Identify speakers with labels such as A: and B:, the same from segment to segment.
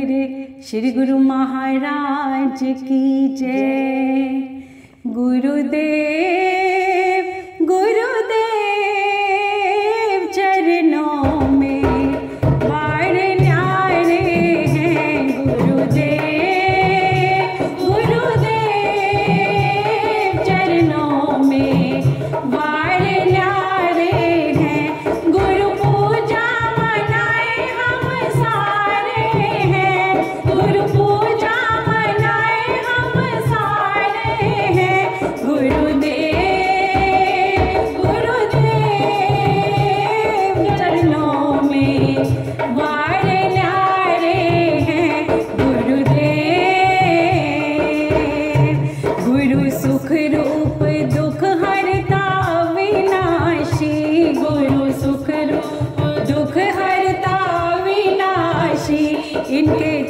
A: রে শ্রী গুরু মহারাজ কি জয় গুরুদেব গুরুদেব 金凯。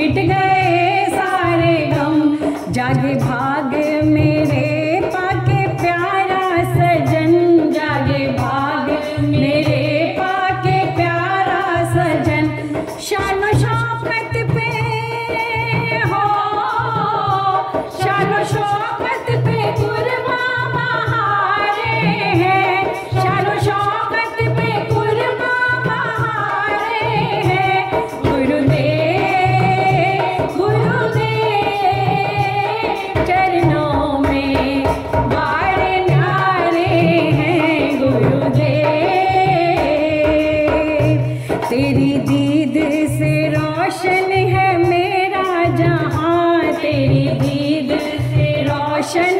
A: मिट गए सारे गम जागे भाग discussion